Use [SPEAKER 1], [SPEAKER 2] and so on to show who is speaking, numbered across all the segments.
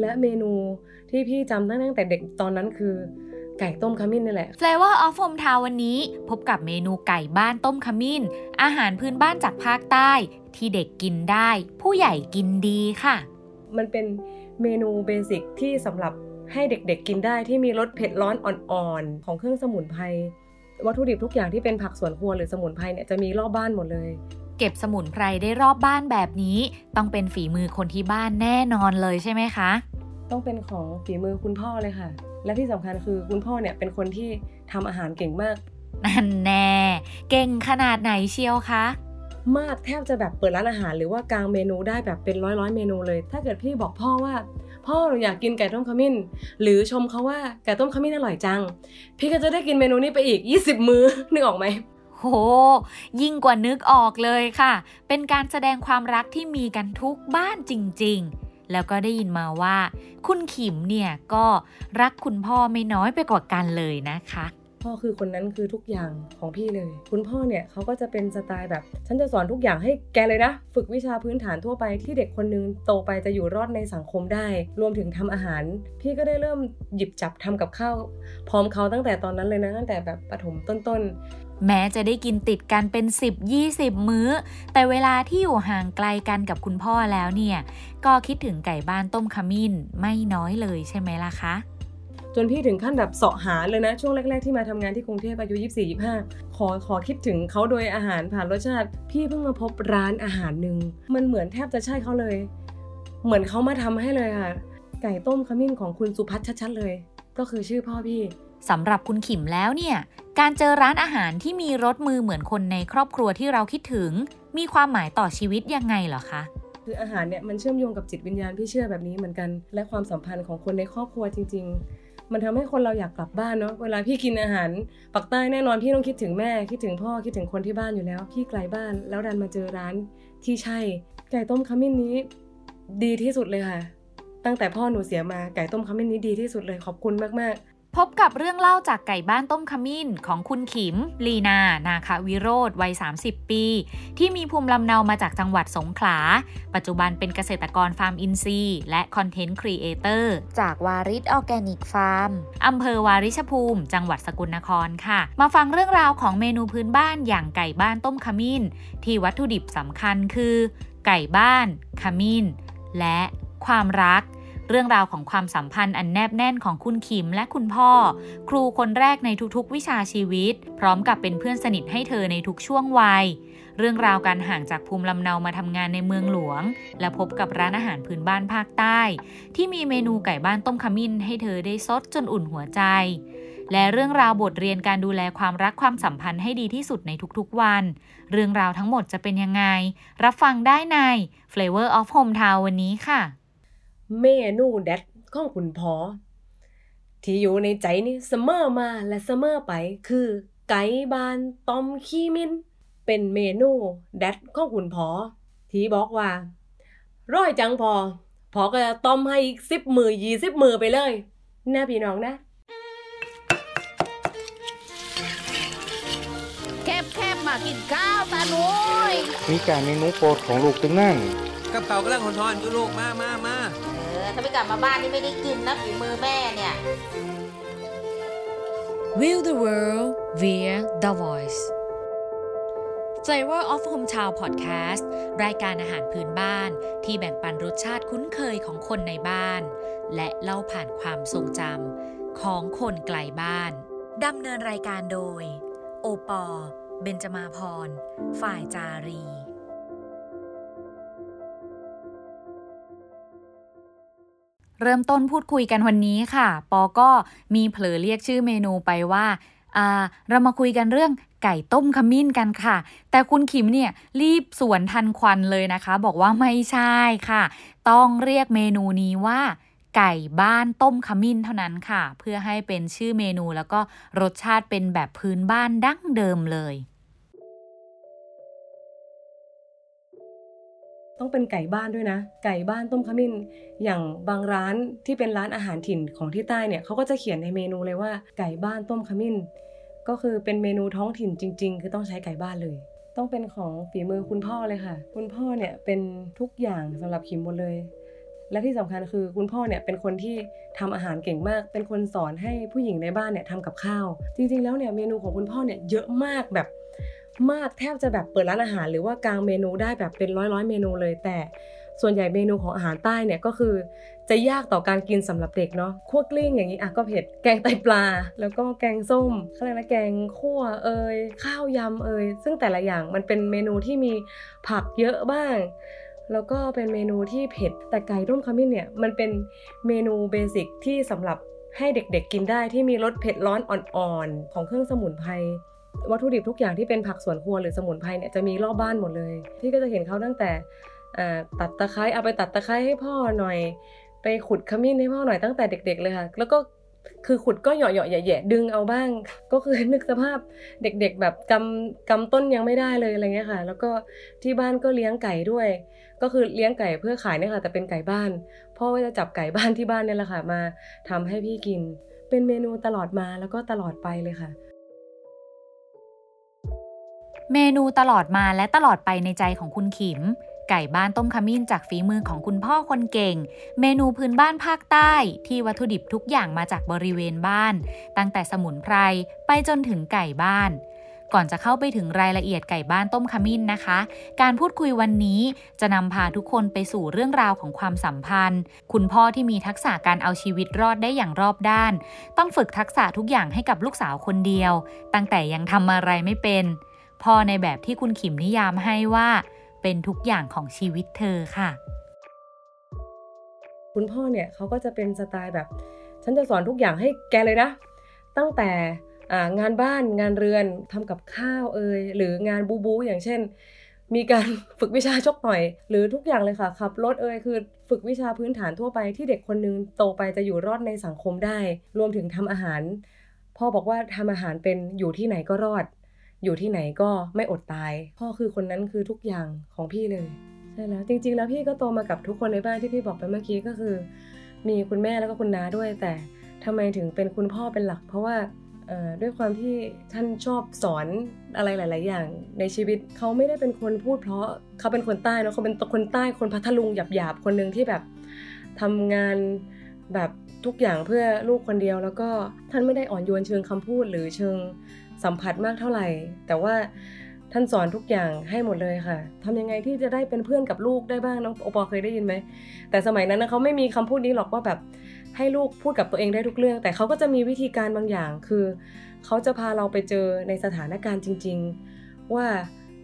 [SPEAKER 1] และเมนูที่พี่จำตั้งแต่เด็กตอนนั้นคือไก่ต้มขมิ้นนี่แหละ
[SPEAKER 2] Flavor of Hometown วันนี้พบกับเมนูไก่บ้านต้มขมิ้น อาหารพื้นบ้านจากภาคใต้ ที่เด็กกินได้ ผู้ใหญ่กินดีค่ะ
[SPEAKER 1] มันเป็นเมนูเบสิกที่สำหรับให้เด็กๆกินได้ที่มีรสเผ็ดร้อนอ่อนๆ ของเครื่องสมุนไพรวัตถุดิบทุกอย่างที่เป็นผักสวนครัวหรือสมุนไพรเนี่ยจะมีรอบบ้านหมดเลย
[SPEAKER 2] เก็บสมุนไพรได้รอบบ้านแบบนี้ ต้องเป็นฝีมือคนที่บ้านแน่นอนเลยใช่ไหมคะ
[SPEAKER 1] ต้องเป็นของฝีมือคุณพ่อเลยค่ะ และที่สำคัญคือคุณพ่อเนี่ยเป็นคนที่ทำอาหารเก่งมาก
[SPEAKER 2] นั่นแน่ เก่งขนาดไหนเชียวคะ
[SPEAKER 1] มากแทบจะแบบเปิดร้านอาหารหรือว่ากลางเมนูได้แบบเป็นร้อยร้อยๆเมนูเลย ถ้าเกิดพี่บอกพ่อว่า พ่อหนูอยากกินไก่ต้มขมิ้น หรือชมเขาว่าไก่ต้มขมิ้นอร่อยจัง พี่ก็จะได้กินเมนูนี้ไปอีก 20 มื้อนึกออกไหม
[SPEAKER 2] โห ยิ่งกว่านึกออกเลยค่ะ เป็นการแสดงความรักที่มีกันทุกบ้านจริง ๆ แล้วก็ได้ยินมาว่า คุณขิมเนี่ยก็รักคุณพ่อไม่น้อยไปกว่ากันเลยนะคะ
[SPEAKER 1] พ่อคือคนนั้นคือทุกอย่างของพี่เลย คุณพ่อเนี่ยเขาก็จะเป็นสไตล์แบบ ฉันจะสอนทุกอย่างให้แกเลยนะ ฝึกวิชาพื้นฐานทั่วไปที่เด็กคนนึงโตไปจะอยู่รอดในสังคมได้ รวมถึงทำอาหาร พี่ก็ได้เริ่มหยิบจับทำกับข้าวพร้อมเขาตั้งแต่ตอนนั้นเลยนะตั้งแต่แบบประถมต้น
[SPEAKER 2] แม้จะได้กินติดกันเป็น 10-20 มื้อ แต่เวลาที่อยู่ห่างไกลกันกับคุณพ่อแล้วเนี่ย ก็คิดถึงไก่บ้านต้มขมิ้นไม่น้อยเลยใช่ไหมล่ะคะ
[SPEAKER 1] จนพี่ถึงขั้นแบบเสาะหาเลยนะ ช่วงแรก ๆ ที่มาทำงานที่กรุงเทพอายุ 24 25 ขอขอคิดถึงเขาโดยอาหารผ่านรสชาติ พี่เพิ่งมาพบร้านอาหารหนึ่งมันเหมือนแทบจะใช่เขาเลย เหมือนเขามาทำให้เลยค่ะ ไก่ต้มขมิ้นของคุณสุพัฒน์ชัดๆเลย ก็คือชื่อพ่อพี่
[SPEAKER 2] สำหรับคุณขิมแล้วเนี่ยการเจอร้านอาหารที่มีรสมือเหมือนคนในครอบครัวที่เราคิดถึง มีความหมายต่อชีวิตยังไงเหรอคะ
[SPEAKER 1] คืออาหารเนี่ยมันเชื่อมโยงกับจิตวิญญาณพี่เชื่อแบบนี้เหมือนกัน และความสัมพันธ์ของคนในครอบครัวจริง ๆ มันทำให้คนเราอยากกลับบ้านเนาะเวลาพี่กินอาหารปักใต้แน่นอนพี่ต้องคิดถึงแม่คิดถึงพ่อคิดถึงคนที่บ้านอยู่แล้ว พี่ไกลบ้าน แล้วดันมาเจอร้านที่ใช่ไก่ต้มขมิ้นนี้ ดีที่สุดเลยค่ะ ตั้งแต่พ่อหนูเสียมาไก่ต้มขมิ้นนี้ดีที่สุดเลยขอบคุณมากๆ
[SPEAKER 2] พบกับเรื่องเล่าจากไก่บ้านต้มขมิ้นของคุณขิม ลีนา นาคาวิโรธวัย 30 ปี ที่มีภูมิลำเนามาจากจังหวัดสงขลา ปัจจุบันเป็นเกษตรกรฟาร์มอินทรีย์และ content creator จากวาริสออร์แกนิกฟาร์มอำเภอวาริชภูมิ จังหวัดสกลนครค่ะ มาฟังเรื่องราวของเมนูพื้นบ้านอย่างไก่บ้านต้มขมิ้น ที่วัตถุดิบสำคัญคือ ไก่บ้าน ขมิ้น และความรัก เรื่องราวของความสัมพันธ์อันแนบแน่นของคุณขิมและคุณพ่อ ครูคนแรกในทุกๆ วิชาชีวิต พร้อมกับเป็นเพื่อนสนิทให้เธอในทุกช่วงวัย เรื่องราวการห่างจากภูมิลำเนามาทำงานในเมืองหลวง และพบกับร้านอาหารพื้นบ้านภาคใต้ ที่มีเมนูไก่บ้านต้มขมิ้นให้เธอได้ซดจนอุ่นหัวใจและเรื่องราวบทเรียนการดูแลความรักความสัมพันธ์ให้ดีที่สุดในทุกๆวัน เรื่องราวทั้งหมดจะเป็นยังไง รับฟังได้ใน Flavor of Hometown วันนี้ค่ะ
[SPEAKER 1] เมนูเด็ดของคุณพ่อที่อยู่ในใจนี่เสมอมาและเสมอไปคือ ไก่บานต้มขี้มิน เป็นเมนูเด็ดของคุณพ่อที่บอกว่า ร้อยจังพอ พอก็จะต้มให้อีกสิบมือยี่สิบมือไปเลยนะพี่น้องนะ
[SPEAKER 3] แคบแคบๆมากินข้าวตาหนุย
[SPEAKER 4] มีการเมนูโปรดของลูกตึงนั่น
[SPEAKER 5] กับเขากำลังหอนๆอยู่ลูกมามามา
[SPEAKER 3] เออ ถ้าไม่กลับมาบ้านนี่ไม่ได้กินนะฝีมือแม่เนี่ย
[SPEAKER 2] Will the World via The Voice Flavor of Hometown Podcast รายการอาหารพื้นบ้านที่แบ่งปันรสชาติคุ้นเคยของคนในบ้าน และเล่าผ่านความทรงจำของคนไกลบ้าน ดำเนินรายการโดย โอปอ เบนจมาพร ฝ่ายจารี เริ่มต้นพูดคุยกันวันนี้ค่ะ ปอก็มีเผลอเรียกชื่อเมนูไปว่าอ่าเรามาคุยกันเรื่องไก่ต้มขมิ้นกันค่ะ แต่คุณขิมเนี่ยรีบสวนทันควันเลยนะคะ บอกว่าไม่ใช่ค่ะ ต้องเรียกเมนูนี้ว่าไก่บ้านต้มขมิ้นเท่านั้นค่ะ เพื่อให้เป็นชื่อเมนูแล้วก็รสชาติเป็นแบบพื้นบ้านดั้งเดิมเลย
[SPEAKER 1] ต้องเป็นไก่บ้านด้วยนะ ไก่บ้านต้มขมิ้น อย่างบางร้านที่เป็นร้านอาหารถิ่นของที่ใต้เนี่ยเขาก็จะเขียนในเมนูเลยว่าไก่บ้านต้มขมิ้น ก็คือเป็นเมนูท้องถิ่นจริง ๆ คือต้องใช้ไก่บ้านเลย ต้องเป็นของฝีมือคุณพ่อเลยค่ะ คุณพ่อเนี่ยเป็นทุกอย่างสำหรับขิมหมดเลย และที่สำคัญคือคุณพ่อเนี่ยเป็นคนที่ทำอาหารเก่งมาก เป็นคนสอนให้ผู้หญิงในบ้านเนี่ยทำกับข้าว จริงๆแล้วเนี่ยเมนูของคุณพ่อเนี่ยเยอะมากแบบ มากแทบจะแบบเปิดร้านอาหาร หรือว่ากลางเมนูได้แบบเป็นร้อยร้อยเมนูเลยแต่ส่วนใหญ่เมนูของอาหารใต้เนี่ยก็คือ จะยากต่อการกินสำหรับเด็กเนาะคั่วกลิ้งอย่างนี้อะก็เผ็ดแกงไตปลา แล้วก็แกงส้มเขาเรียกนะแกงคั่วเอยข้าวยำเอยซึ่งแต่ละอย่างมันเป็นเมนูที่มีผักเยอะบ้าง แล้วก็เป็นเมนูที่เผ็ดแต่ไก่ต้มขมิ้นเนี่ยมันเป็นเมนูเบสิกที่สำหรับให้เด็กๆกินได้ที่มีรสเผ็ดร้อนอ่อนๆของเครื่องสมุนไพร วัตถุดิบทุกอย่างที่เป็นผักสวนครัวหรือสมุนไพรเนี่ยจะมีรอบบ้านหมดเลยพี่ก็จะเห็นเขาตั้งแต่ตัดตะไคร้เอาไปตัดตะไคร้ให้พ่อหน่อย ไปขุดขมิ้นให้พ่อหน่อยตั้งแต่เด็ก ๆ เลยค่ะ แล้วก็คือขุดก็เหยาะๆแย่ๆดึงเอาบ้าง ก็คือนึกสภาพเด็กๆ แบบกำกำต้นยังไม่ได้เลยอะไรเงี้ยค่ะ แล้วก็ที่บ้านก็เลี้ยงไก่ด้วย ก็คือเลี้ยงไก่เพื่อขายเนี่ยค่ะ แต่เป็นไก่บ้านพ่อก็จะจับไก่บ้านที่บ้านเนี่ยแหละค่ะ มาทำให้พี่กิน เป็นเมนูตลอดมาแล้วก็ตลอดไปเลยค่ะ
[SPEAKER 2] เมนูตลอดมาและตลอดไปในใจของคุณขิม ไก่บ้านต้มขมิ้นจากฝีมือของคุณพ่อคนเก่ง เมนูพื้นบ้านภาคใต้ ที่วัตถุดิบทุกอย่างมาจากบริเวณบ้าน ตั้งแต่สมุนไพรไปจนถึงไก่บ้านก่อนจะเข้าไปถึงรายละเอียดไก่บ้านต้มขมิ้นนะคะ การพูดคุยวันนี้จะนำพาทุกคนไปสู่เรื่องราวของความสัมพันธ์ คุณพ่อที่มีทักษะการเอาชีวิตรอดได้อย่างรอบด้าน ต้องฝึกทักษะทุกอย่างให้กับลูกสาวคนเดียว ตั้งแต่ยังทำอะไรไม่เป็น พ่อในแบบที่คุณขิมนิยามให้ว่า เป็นทุกอย่างของชีวิตเธอค่ะ
[SPEAKER 1] คุณพ่อเนี่ยเขาก็จะเป็นสไตล์แบบ ฉันจะสอนทุกอย่างให้แกเลยนะ ตั้งแต่งานบ้านงานเรือนทำกับข้าวเอยหรืองานบูบู อย่างเช่น มีการฝึกวิชาชกต่อย หรือทุกอย่างเลยค่ะขับรถเอยคือฝึกวิชาพื้นฐานทั่วไปที่เด็กคนนึงโตไปจะอยู่รอดในสังคมได้ รวมถึงทำอาหารพ่อบอกว่าทำอาหารเป็นอยู่ที่ไหนก็รอด อยู่ที่ไหนก็ไม่อดตาย พ่อคือคนนั้นคือทุกอย่างของพี่เลย ใช่แล้ว จริง ๆ แล้วพี่ก็โตมากับทุกคนในบ้านที่พี่บอกไปเมื่อกี้ก็คือ มีคุณแม่แล้วก็คุณน้าด้วย แต่ทำไมถึงเป็นคุณพ่อเป็นหลัก เพราะว่าด้วยความที่ท่านชอบสอนอะไรหลาย ๆ อย่าง ในชีวิตเขาไม่ได้เป็นคนพูดเพราะเขาเป็นคนใต้เนาะเขาเป็นคนใต้คนพัทลุงหยาบ ๆ คนหนึ่งที่แบบทำงานแบบทุกอย่างเพื่อลูกคนเดียว แล้วก็ท่านไม่ได้อ่อนโยนเชิงคำพูดหรือเชิง สัมผัสมากเท่าไหร่ แต่ว่าท่านสอนทุกอย่างให้หมดเลยค่ะทำยังไงที่จะได้เป็นเพื่อนกับลูกได้บ้างน้องโอปอเคยได้ยินไหม แต่สมัยนั้นเขาไม่มีคำพูดนี้หรอกว่าแบบให้ลูกพูดกับตัวเองได้ทุกเรื่อง แต่เขาก็จะมีวิธีการบางอย่าง คือเขาจะพาเราไปเจอในสถานการณ์จริง ๆ ว่า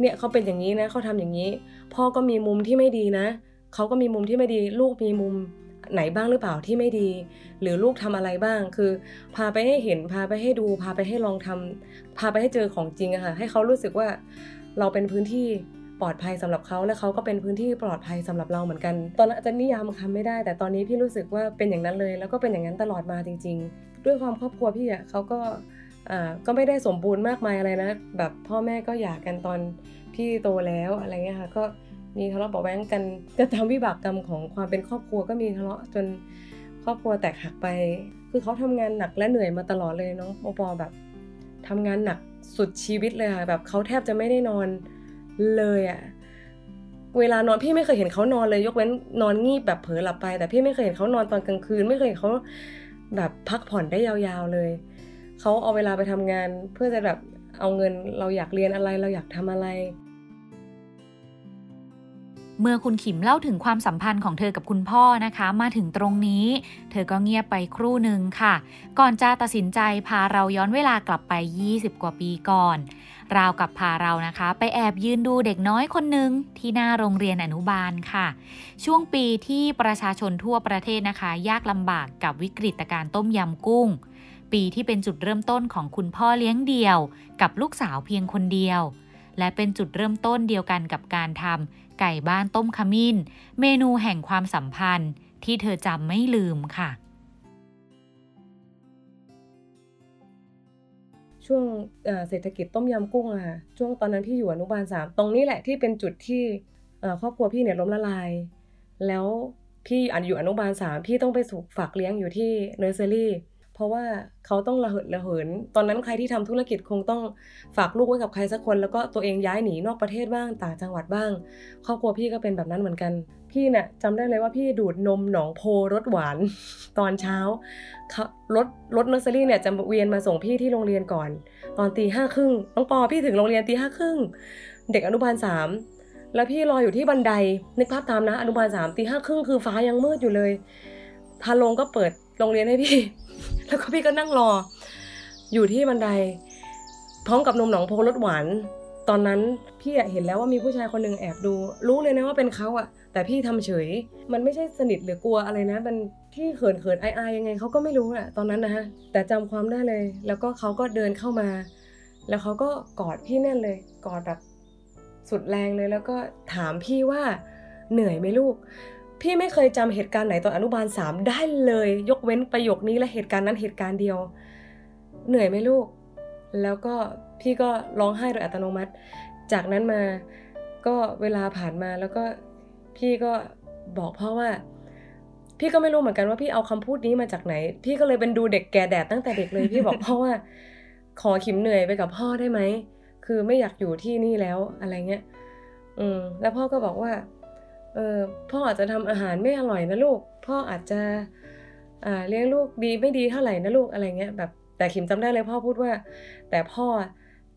[SPEAKER 1] เนี่ยเขาเป็นอย่างนี้นะเขาทำอย่างนี้ พ่อก็มีมุมที่ไม่ดีนะเขาก็มีมุมที่ไม่ดี ลูกมีมุม ไหนบ้างหรือเปล่าที่ไม่ดี หรือลูกทำอะไรบ้าง คือ พาไปให้เห็นพาไปให้ดู พาไปให้ลองทำพาไปให้เจอของจริงอะค่ะให้เขารู้สึกว่าเราเป็นพื้นที่ปลอดภัยสำหรับเขาและเขาก็เป็นพื้นที่ปลอดภัยสำหรับเราเหมือนกัน ตอนนั้นจะนิยามคำไม่ได้ แต่ตอนนี้พี่รู้สึกว่าเป็นอย่างนั้นเลย แล้วก็เป็นอย่างนั้นตลอดมาจริง ๆ ด้วยความครอบครัวพี่อะเขาก็อ่าก็ไม่ได้สมบูรณ์มากมายอะไรนะ แบบพ่อแม่ก็หย่ากันตอนพี่โตแล้วอะไรเงี้ยค่ะก็ มีทะเลาะเบาแว้งกันก็ทำวิบากกรรมของความเป็นครอบครัวก็มีทะเลาะจนครอบครัวแตกหักไป คือเขาทำงานหนักและเหนื่อยมาตลอดเลยน้องโอปอแบบทำงานหนักสุดชีวิตเลยค่ะแบบเขาแทบจะไม่ได้นอนเลยอะเวลานอนพี่ไม่เคยเห็นเขานอนเลย ยกเว้นนอนงีบแบบเผลอหลับไป แต่พี่ไม่เคยเห็นเขานอนตอนกลางคืน ไม่เคยเห็นเขาแบบพักผ่อนได้ยาวๆเลยเขาเอาเวลาไปทำงานเพื่อจะแบบเอาเงินเราอยากเรียนอะไรเราอยากทำอะไร
[SPEAKER 2] เมื่อคุณขิมเล่าถึงความสัมพันธ์ของเธอกับคุณพ่อนะคะ มาถึงตรงนี้ เธอก็เงียบไปครู่หนึ่งค่ะ ก่อนจะตัดสินใจพาเราย้อนเวลากลับไป 20 กว่าปีก่อน ราวกับพาเรานะคะ ไปแอบยืนดูเด็กน้อยคนหนึ่งที่หน้าโรงเรียนอนุบาลค่ะ ช่วงปีที่ประชาชนทั่วประเทศนะคะ ยากลำบากกับวิกฤตการต้มยำกุ้ง ปีที่เป็นจุดเริ่มต้นของคุณพ่อเลี้ยงเดี่ยว กับลูกสาวเพียงคนเดียวและเป็นจุดเริ่มต้นเดียวกันกับการทำ ไก่บ้านต้มขมิ้น เมนูแห่งความสัมพันธ์ที่เธอจำไม่ลืมค่ะ
[SPEAKER 1] ช่วงเศรษฐกิจต้มยำกุ้งอะค่ะช่วงตอนนั้นพี่อยู่อนุบาลสามตรงนี้แหละที่เป็นจุดที่ครอบครัวพี่เนี่ยล้มละลาย แล้วพี่อยู่อนุบาลสามพี่ต้องไปถูกฝากเลี้ยงอยู่ที่เพราะว่าเขาต้องระเหิดระเหิน ตอนนั้นใครที่ทำธุรกิจคงต้องฝากลูกไว้กับใครสักคน แล้วก็ตัวเองย้ายหนีนอกประเทศบ้างต่างจังหวัดบ้าง ครอบครัวพี่ก็เป็นแบบนั้นเหมือนกัน พี่เนี่ยจำได้เลยว่าพี่ดูดนมหนองโพรสหวาน ตอนเช้ารถรถเนอร์เซอรี่เนี่ยจะเวียนมาส่งพี่ที่โรงเรียนก่อน ตอนตีห้าครึ่งน้องปอพี่ถึงโรงเรียนตีห้าครึ่งเด็กอนุบาลสามแล้วพี่รออยู่ที่บันไดนึกภาพตามนะอนุบาลสามตีห้าครึ่งคือฟ้ายังมืดอยู่เลยพาลงก็เปิดโรงเรียนให้พี่ แล้วก็พี่ก็นั่งรอ อยู่ที่บันไดพร้อมกับนมหนองโพรสหวาน ตอนนั้นพี่เห็นแล้วว่ามีผู้ชายคนหนึ่งแอบดู รู้เลยนะว่าเป็นเขาอะแต่พี่ทำเฉย มันไม่ใช่สนิทหรือกลัวอะไรนะ มันที่เขินเขินอายๆยังไงเขาก็ไม่รู้อะตอนนั้นนะฮะ แต่จำความได้เลย แล้วก็เขาก็เดินเข้ามา แล้วเขาก็กอดพี่แน่นเลย กอดแบบสุดแรงเลย แล้วก็ถามพี่ว่าเหนื่อยไหมลูก พี่ไม่เคยจำเหตุการณ์ไหนตอนอนุบาลสามได้เลย ยกเว้นประโยคนี้และเหตุการณ์นั้นเหตุการณ์เดียว เหนื่อยไหมลูก แล้วก็พี่ก็ร้องไห้โดยอัตโนมัติ จากนั้นมาก็เวลาผ่านมาแล้วก็พี่ก็บอกพ่อว่า พี่ก็ไม่รู้เหมือนกันว่าพี่เอาคำพูดนี้มาจากไหน พี่ก็เลยเป็นดูเด็กแก่แดดตั้งแต่เด็กเลยพี่บอกพ่อว่า ขอขิมเหนื่อยไปกับพ่อได้ไหมคือไม่อยากอยู่ที่นี่แล้วอะไรเงี้ย อืมแล้วพ่อก็บอกว่า เออพ่ออาจจะทำอาหารไม่อร่อยนะลูก พ่ออาจจะเลี้ยงลูกดีไม่ดีเท่าไหร่นะลูกอะไรเงี้ยแบบแต่ขิมจำได้เลยพ่อพูดว่า แต่พ่อ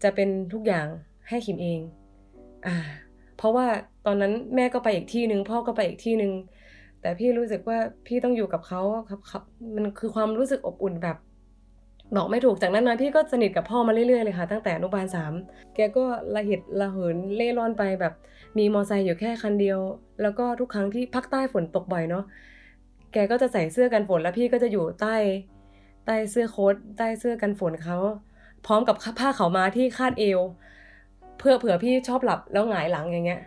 [SPEAKER 1] จะเป็นทุกอย่างให้ขิมเอง อ่า เพราะว่าตอนนั้นแม่ก็ไปอีกที่หนึ่งพ่อก็ไปอีกที่หนึ่งแต่พี่รู้สึกว่าพี่ต้องอยู่กับเขาครับมันคือความรู้สึกอบอุ่นแบบ บอกไม่ถูกจากนั้นมาพี่ก็สนิทกับพ่อมาเรื่อยๆเลยค่ะ ตั้งแต่อนุบาลสามแกก็ละเหตุละเหินเล่ร่อนไปแบบ มีมอไซค์อยู่แค่คันเดียว แล้วก็ทุกครั้งที่ภาคใต้ฝนตกบ่อยเนาะแกก็จะใส่เสื้อกันฝนแล้วพี่ก็จะอยู่ใต้ ใต้เสื้อโค้ทใต้เสื้อกันฝนเขาพร้อมกับผ้าเขามาที่คาดเอว เพื่อเผื่อพี่ชอบหลับแล้วหงายหลังอย่างเงี้ย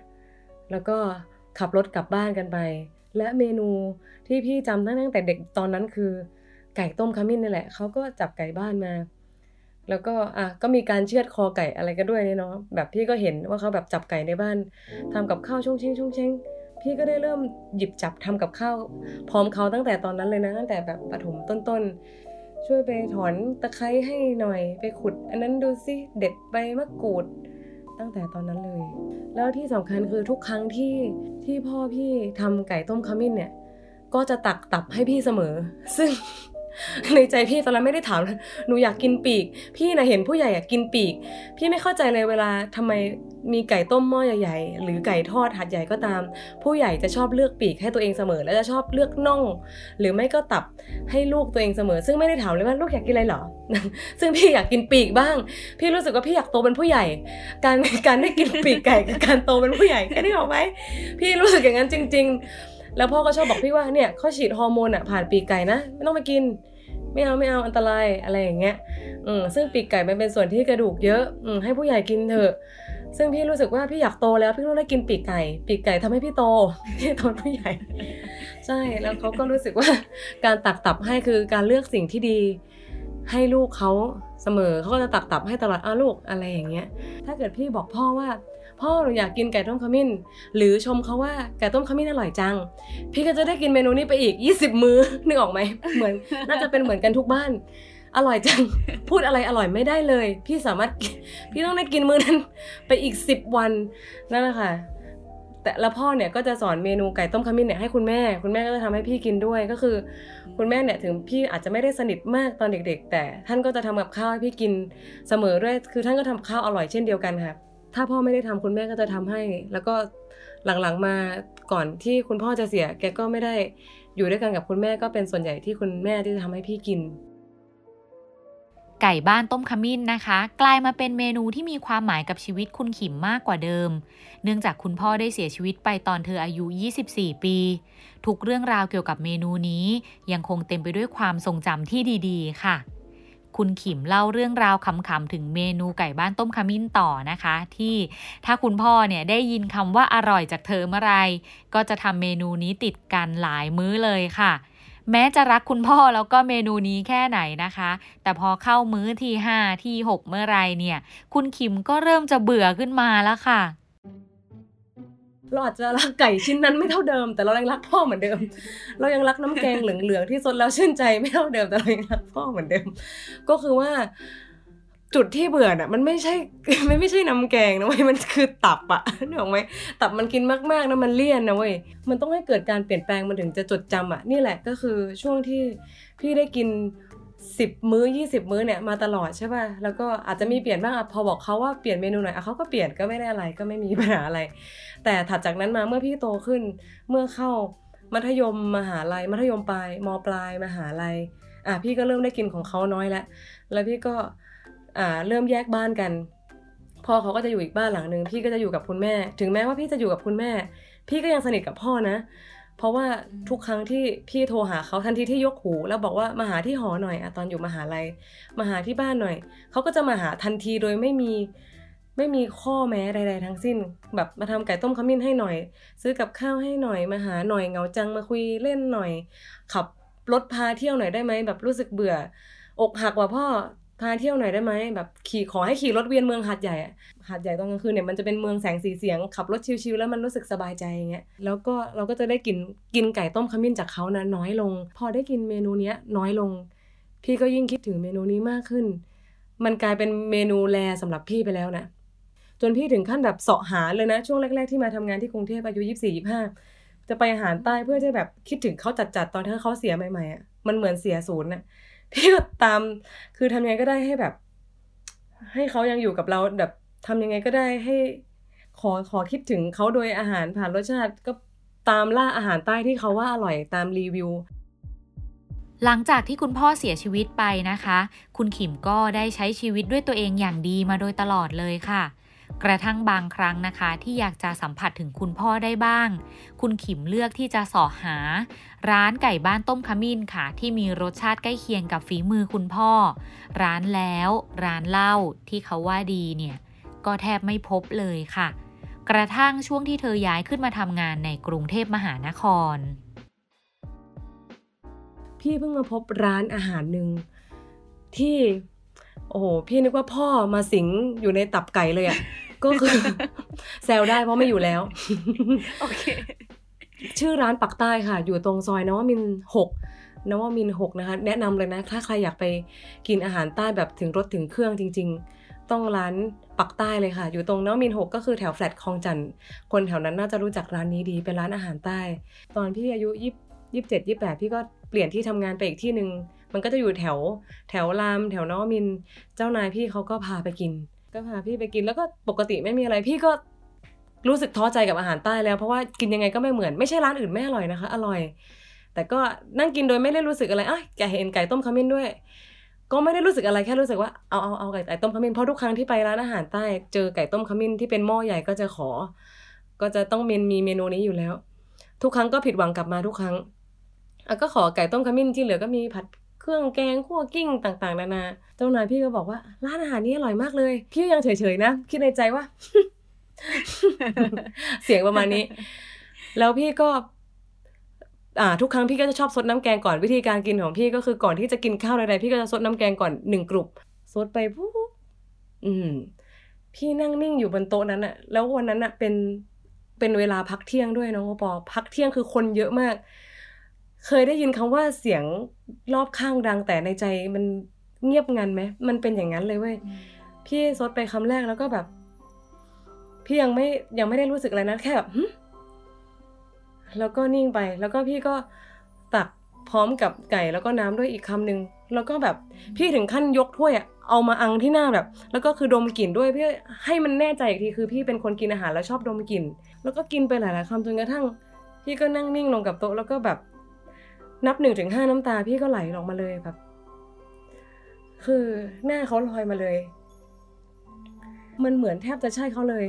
[SPEAKER 1] แล้วก็ขับรถกลับบ้านกันไป และเมนูที่พี่จำตั้งแต่เด็กตอนนั้นคือ ไก่ต้มขมิ้นนี่แหละเขาก็จับไก่บ้านมา แล้วก็อะก็มีการเชือดคอไก่อะไรกันด้วยเนี่ยเนาะแบบพี่ก็เห็นว่าเขาแบบจับไก่ในบ้านทำกับข้าวช่วงเช้งช่วงเช้งพี่ก็ได้เริ่มหยิบจับทำกับข้าวพร้อมเขาตั้งแต่ตอนนั้นเลยนะตั้งแต่แบบปฐมต้นๆ ช่วยไปถอนตะไคร้ให้หน่อยไปขุด อันนั้นดูสิเด็ดใบมะกรูดตั้งแต่ตอนนั้นเลย แล้วที่สำคัญคือทุกครั้งที่ที่พ่อพี่ทำไก่ต้มขมิ้นเนี่ย ก็จะตักตับให้พี่เสมอ ซึ่ง ในใจพี่ตอนนั้นไม่ได้ถามหนูอยากกินปีก พี่นะเห็นผู้ใหญ่อยากกินปีก พี่ไม่เข้าใจเลยเวลาทำไมมีไก่ต้มหม้อใหญ่ๆหรือไก่ทอดหัดใหญ่ก็ตาม ผู้ใหญ่จะชอบเลือกปีกให้ตัวเองเสมอ และจะชอบเลือกน่อง หรือไม่ก็ตับให้ลูกตัวเองเสมอ ซึ่งไม่ได้ถามเลยว่าลูกอยากกินอะไรหรอ ซึ่งพี่อยากกินปีกบ้าง พี่รู้สึกว่าพี่อยากโตเป็นผู้ใหญ่ การการได้กินปีกไก่กับการโตเป็นผู้ใหญ่แค่นี้หรอกไหมพี่รู้สึกอย่างนั้นจริง ๆ แล้วพ่อก็ชอบบอกพี่ว่าเนี่ยเขาฉีดฮอร์โมนอะผ่านปีกไก่นะไม่ต้องไปกิน ไม่เอาไม่เอาอันตรายอะไรอย่างเงี้ยอืมซึ่งปีกไก่มันเป็นส่วนที่กระดูกเยอะอืมให้ผู้ใหญ่กินเถอะ ซึ่งพี่รู้สึกว่าพี่อยากโตแล้วพี่ต้องได้กินปีกไก่ ปีกไก่ทำให้พี่โตพี่โตผู้ใหญ่ ใช่แล้วเขาก็รู้สึกว่าการตักตับให้คือการเลือกสิ่งที่ดีให้ลูกเขาเสมอเขาก็จะตักตับให้ตลอดอ้าลูกอะไรอย่างเงี้ย ถ้าเกิดพี่บอกพ่อว่า พ่อหนูอยากกินไก่ต้มขมิ้น หรือชมเขาว่าไก่ต้มขมิ้นอร่อยจัง พี่ก็จะได้กินเมนูนี้ไปอีก 20 มื้อนึกออกไหมเหมือนน่าจะเป็นเหมือนกันทุกบ้าน อร่อยจัง พูดอะไรอร่อยไม่ได้เลย พี่สามารถพี่ต้องได้กินมื้อนั้นไปอีก 10 วันนั่นแหละค่ะแต่แล้วพ่อเนี่ยก็จะสอนเมนูไก่ต้มขมิ้นเนี่ยให้คุณแม่ คุณแม่ก็จะทำให้พี่กินด้วยก็คือ คุณแม่เนี่ยถึงพี่อาจจะไม่ได้สนิทมากตอนเด็ก ๆ แต่ท่านก็จะทำกับข้าวให้พี่กินเสมอด้วยคือท่านก็ทำข้าวอร่อยเช่นเดียวกันค่ะ ถ้าพ่อไม่ได้ทำคุณแม่ก็จะทำให้ แล้วก็หลังๆมาก่อนที่คุณพ่อจะเสีย แกก็ไม่ได้อยู่ด้วยกันกับคุณแม่ก็เป็นส่วนใหญ่ที่คุณแม่ที่จะทำให้พี่กิน
[SPEAKER 2] ไก่บ้านต้มขมิ้นนะคะ กลายมาเป็นเมนูที่มีความหมายกับชีวิตคุณขิมมากกว่าเดิม เนื่องจากคุณพ่อได้เสียชีวิตไปตอนเธออายุ 24 ปี ทุกเรื่องราวเกี่ยวกับเมนูนี้ ยังคงเต็มไปด้วยความทรงจำที่ดี ๆ ค่ะ คุณขิมเล่าเรื่องราวขำๆถึงเมนูไก่บ้านต้มขมิ้นต่อนะคะ ที่ถ้าคุณพ่อเนี่ยได้ยินคำว่าอร่อยจากเธอเมื่อไร ก็จะทำเมนูนี้ติดกันหลายมื้อเลยค่ะ แม้จะรักคุณพ่อแล้วก็เมนูนี้แค่ไหนนะคะ แต่พอเข้ามื้อที่ 5 ที่ 6 เมื่อไรเนี่ย คุณขิมก็เริ่มจะเบื่อขึ้นมาแล้วค่ะ
[SPEAKER 1] เราอาจจะรักไก่ชิ้นนั้นไม่เท่าเดิม แต่เรายังรักพ่อเหมือนเดิม เรายังรักน้ำแกงเหลืองๆที่สดแล้วชื่นใจไม่เท่าเดิมแต่เรายังรักพ่อเหมือนเดิม ก็คือว่าจุดที่เบื่อน่ะมันไม่ใช่ไม่ไม่ใช่น้ำแกงนะเว้ยมันคือตับอะนึกออกไหมตับมันกินมากๆนะมันเลี่ยนนะเว้ยมันต้องให้เกิดการเปลี่ยนแปลงมันถึงจะจดจำอะนี่แหละก็คือช่วงที่พี่ได้กิน สิบมื้อยี่สิบมื้อเนี่ยมาตลอดใช่ป่ะแล้วก็อาจจะมีเปลี่ยนบ้างอะพอบอกเขาว่าเปลี่ยนเมนูหน่อยอเขาก็เปลี่ยนก็ไม่ได้อะไรก็ไม่มีปัญหาอะไร แต่ถัดจากนั้นมาเมื่อพี่โตขึ้นเมื่อเข้ามัธยมมหาลัย มัธยมปลายมปลายมหาลัยอะพี่ก็เริ่มได้กินของเขาน้อยแล้วแล้วพี่ก็อ่าเริ่มแยกบ้านกันพ่อเขาก็จะอยู่อีกบ้านหลังหนึ่งพี่ก็จะอยู่กับคุณแม่ ถึงแม้ว่าพี่จะอยู่กับคุณแม่ พี่ก็ยังสนิทกับพ่อนะ เพราะว่าทุกครั้งที่พี่โทรหาเขาทันทีที่ยกหูแล้วบอกว่ามาหาที่หอหน่อยอะตอนอยู่มหาลัยมาหาที่บ้านหน่อยเขาก็จะมาหาทันทีโดยไม่มีไม่มีข้อแม้ใดๆทั้งสิ้น แบบมาทำไก่ต้มขมิ้นให้หน่อย ซื้อกับข้าวให้หน่อยมาหาหน่อยเหงาจังมาคุยเล่นหน่อย ขับรถพาเที่ยวหน่อยได้ไหมแบบรู้สึกเบื่อ อกหักว่าพ่อ พาเที่ยวหน่อยได้ไหมแบบขี่ขอให้ขี่รถเวียนเมืองหาดใหญ่อะหาดใหญ่ตอนกลางคืนเนี่ยมันจะเป็นเมืองแสงสีเสียงขับรถชิลๆแล้วมันรู้สึกสบายใจอย่างเงี้ยแล้วก็เราก็จะได้กินกินไก่ต้มขมิ้นจากเขานะน้อยลง พอได้กินเมนูเนี้ยน้อยลง พี่ก็ยิ่งคิดถึงเมนูนี้มากขึ้น มันกลายเป็นเมนูแลสำหรับพี่ไปแล้วนะจนพี่ถึงขั้นแบบเสาะหาเลยนะ ช่วงแรกๆที่มาทำงานที่กรุงเทพอายุยี่สี่ยี่ห้าจะไปอาหารใต้เพื่อจะแบบคิดถึงเขาจัดๆตอนที่เขาเสียใหม่ๆอะมันเหมือนเสียศูนย์น่ะ ก็ตาม คือทำยังไงก็ได้ให้แบบ ให้เขายังอยู่กับเราแบบทำยังไงก็ได้ให้ ขอขอคิดถึงเขาโดยอาหารผ่านรสชาติก็ตามล่าอาหารใต้ที่เขาว่าอร่อยตามรีวิว
[SPEAKER 2] หลังจากที่คุณพ่อเสียชีวิตไปนะคะ คุณขิมก็ได้ใช้ชีวิตด้วยตัวเองอย่างดีมาโดยตลอดเลยค่ะ กระทั่งบางครั้งนะคะที่อยากจะสัมผัสถึงคุณพ่อได้บ้าง คุณขิมเลือกที่จะสอหา ร้านไก่บ้านต้มขมิ้นค่ะ ที่มีรสชาติใกล้เคียงกับฝีมือคุณพ่อ ร้านแล้วร้านเหล้าที่เขาว่าดีเนี่ยก็แทบไม่พบเลยค่ะ กระทั่งช่วงที่เธอย้ายขึ้นมาทำงานในกรุงเทพมหานคร
[SPEAKER 1] พี่เพิ่งมาพบร้านอาหารหนึ่งที่ โอ้โห พี่นึกว่าพ่อมาสิงอยู่ในตับไก่เลยอะ่ะ ก็คือแซวได้เพราะไม่อยู่แล้ว
[SPEAKER 2] โอเค
[SPEAKER 1] ชื่อร้านปักใต้ค่ะ อยู่ตรงซอยนวมินหกนวมินหกนะคะ แนะนำเลยนะ ถ้าใครอยากไปกินอาหารใต้แบบถึงรสถึงเครื่องจริง ๆ ต้องร้านปักใต้เลยค่ะ อยู่ตรงนวมินหกก็คือแถวแฟลตคลองจันทร์คนแถวนั้นน่าจะรู้จักร้านนี้ดี เป็นร้านอาหารใต้ ตอนพี่อายุยี่ยี่สิบเจ็ดยี่แปดพี่ก็เปลี่ยนที่ทำงานไปอีกที่หนึ่ง มันก็จะอยู่แถวแถวราม แถวนวมิน เจ้านายพี่เขาก็พาไปกิน ก็พาพี่ไปกินแล้วก็ปกติไม่มีอะไรพี่ก็รู้สึกท้อใจกับอาหารใต้แล้วเพราะว่ากินยังไงก็ไม่เหมือนไม่ใช่ร้านอื่นไม่อร่อยนะคะ อร่อย แต่ก็นั่งกินโดยไม่ได้รู้สึกอะไรอะแกเห็นไก่ต้มขมิ้นด้วย ก็ไม่ได้รู้สึกอะไรแค่รู้สึกว่าเอาเอาเอาไก่ต้มขมิ้นเพราะทุกครั้งที่ไปร้านอาหารใต้ เจอไก่ต้มขมิ้นที่เป็นหม้อใหญ่ก็จะขอ ก็จะต้องมีมีเมนูนี้อยู่แล้ว ทุกครั้งก็ผิดหวังกลับมาทุกครั้งก็ขอไก่ต้มขมิ้นที่เหลือก็มีผัด รื่องแกงคั่วกิ้งต่างๆนานา เจ้านายพี่ก็บอกว่า ร้านอาหารนี้อร่อยมากเลย พี่ยังเฉยๆนะ คิดในใจว่า เสียงประมาณนี้ แล้วพี่ก็อ่าทุกครั้งพี่ก็จะชอบซดน้ำแกงก่อนวิธีการกินของพี่ก็คือก่อนที่จะกินข้าวใดๆพี่ก็จะซดน้ำแกงก่อนหนึ่งกลุ่มซดไปปุ๊บอืม พี่นั่งนิ่งอยู่บนโต๊ะนั้นอะแล้ววันนั้นอะเป็นเป็นเวลาพักเที่ยงด้วยน้องโอปอพักเที่ยงคือคนเยอะมาก เคยได้ยินคำว่าเสียงรอบข้างดังแต่ในใจมันเงียบงันไหมมันเป็นอย่างนั้นเลยเว้ยพี่ซดไปคำแรกแล้วก็แบบ พี่ยังไม่ยังไม่ได้รู้สึกอะไรนะแค่แบบหึแล้วก็นิ่งไป แล้วก็พี่ก็ตักพร้อมกับไก่แล้วก็น้ำด้วยอีกคำหนึ่งแล้วก็แบบพี่ถึงขั้นยกถ้วยอะเอามาอังที่หน้าแบบ แล้วก็คือดมกลิ่นด้วยเพื่อให้มันแน่ใจอีกทีคือพี่เป็นคนกินอาหารแล้วชอบดมกลิ่นแล้วก็กินไปหลายๆคำจนกระทั่ง พี่ก็นั่งนิ่งลงกับโต๊ะแล้วก็แบบ นับหนึ่งถึงห้าน้ำตาพี่ก็ไหลออกมาเลยแบบ คือหน้าเขาลอยมาเลย มันเหมือนแทบจะใช่เขาเลย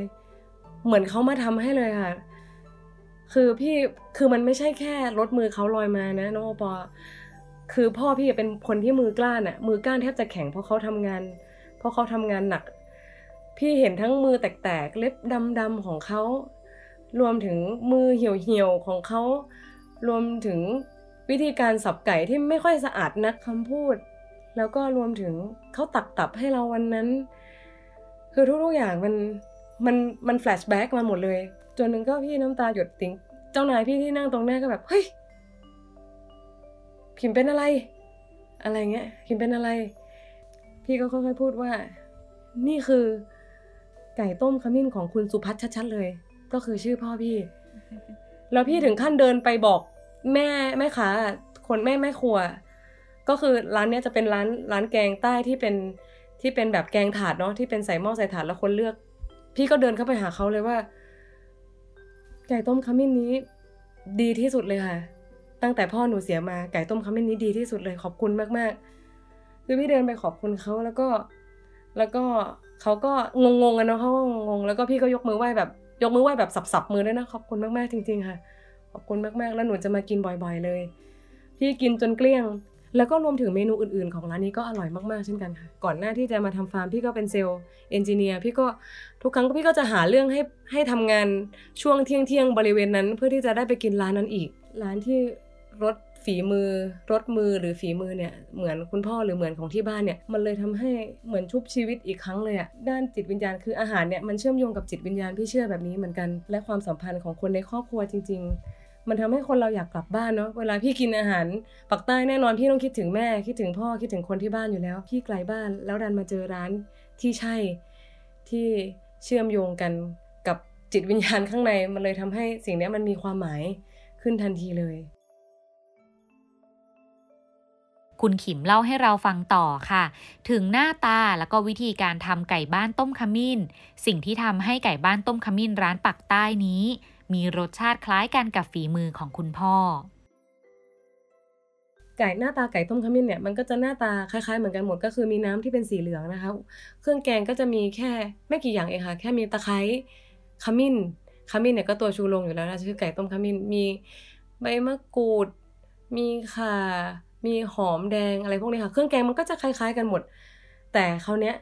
[SPEAKER 1] เหมือนเขามาทำให้เลยค่ะ คือพี่คือมันไม่ใช่แค่รถมือเขาลอยมานะน้องโอปอคือพ่อพี่เป็นคนที่มือกล้านอะมือกล้านแทบจะแข็งเพราะเขาทำงาน เพราะเขาทำงานหนัก พี่เห็นทั้งมือแตกๆเล็บดำๆของเขารวมถึงมือเหี่ยวๆของเขารวมถึง วิธีการสับไก่ที่ไม่ค่อยสะอาดนักคำพูด แล้วก็รวมถึงเขาตักตับให้เราวันนั้น คือทุกๆอย่างมันมันมัน flashback มาหมดเลย จนหนึ่งก็พี่น้ำตาหยดติ๋งเจ้านายพี่ที่นั่งตรงหน้าก็แบบเฮ้ยขิมเป็นอะไร อะไรเงี้ยพิมเป็นอะไร พี่ก็ค่อยๆพูดว่า นี่คือไก่ต้มขมิ้นของคุณสุพัฒน์ชัดๆเลย ก็คือชื่อพ่อพี่ แล้วพี่ถึงขั้นเดินไปบอก แม่แม่ค้าคนแม่แม่ครัว ก็คือร้านเนี้ยจะเป็นร้านร้านแกงใต้ที่เป็นที่เป็นแบบแกงถาดเนาะที่เป็นใส่หม้อใส่ถาดแล้วคนเลือก พี่ก็เดินเข้าไปหาเขาเลยว่าไก่ต้มขมิ้นนี้ ดีที่สุดเลยค่ะ ตั้งแต่พ่อหนูเสียมาไก่ต้มขมิ้นนี้ดีที่สุดเลยขอบคุณมากๆคือพี่เดินไปขอบคุณเขาแล้วก็ แล้วก็เขาก็งงๆกันเนาะเขาก็งงๆแล้วก็พี่ก็ยกมือไหว้แบบ ยกมือไหว้แบบสับๆมือด้วยนะขอบคุณมากๆจริง ๆ ค่ะ ขอบคุณมากๆ แล้วหนูจะมากินบ่อยๆเลย พี่กินจนเกลี้ยง แล้วก็รวมถึงเมนูอื่นๆ ของร้านนี้ก็อร่อยมากๆเช่นกันค่ะ ก่อนหน้าที่จะมาทำฟาร์มพี่ก็เป็นเซลล์เอนจิเนียร์พี่ก็ทุกครั้งพี่ก็จะหาเรื่องให้ให้ทำงานช่วงเที่ยงเที่ยงๆบริเวณนั้น เพื่อที่จะได้ไปกินร้านนั้นอีก ร้านที่รสฝีมือรสมือหรือฝีมือเนี่ยเหมือนคุณพ่อหรือเหมือนของที่บ้านเนี่ยมันเลยทำให้เหมือนชุบชีวิตอีกครั้งเลยอะด้านจิตวิญญาณคืออาหารเนี่ยมันเชื่อมโยงกับจิตวิญญาณพี่เชื่อแบบนี้เหมือนกัน และความสัมพันธ์ของคนในครอบครัวจริง ๆ มันทำให้คนเราอยากกลับบ้านเนาะเวลาพี่กินอาหารปักใต้แน่นอนพี่ต้องคิดถึงแม่คิดถึงพ่อคิดถึงคนที่บ้านอยู่แล้ว พี่ไกลบ้านแล้วดันมาเจอร้านที่ใช่ที่เชื่อมโยงกันกับจิตวิญญาณข้างในมันเลยทำให้สิ่งนี้มันมีความหมายขึ้นทันทีเลย
[SPEAKER 2] คุณขิมเล่าให้เราฟังต่อค่ะ ถึงหน้าตาแล้วก็วิธีการทำไก่บ้านต้มขมิ้น สิ่งที่ทำให้ไก่บ้านต้มขมิ้นร้านปักใต้นี้ มีรสชาติคล้ายกันกับฝีมือของคุณพ่อ
[SPEAKER 1] ไก่หน้าตาไก่ต้มขมิ้นเนี่ยมันก็จะหน้าตาคล้ายๆเหมือนกันหมดก็คือมีน้ำที่เป็นสีเหลืองนะคะ เครื่องแกงก็จะมีแค่ไม่กี่อย่างเองค่ะ แค่มีตะไคร้ขมิ้นขมิ้นเนี่ยก็ตัวชูโรงอยู่แล้วนะชื่อไก่ต้มขมิ้นมีใบมะกรูด มีข่ามีหอมแดงอะไรพวกนี้ค่ะ เครื่องแกงมันก็จะคล้าย ๆ กันหมด แต่คราวเนี้ย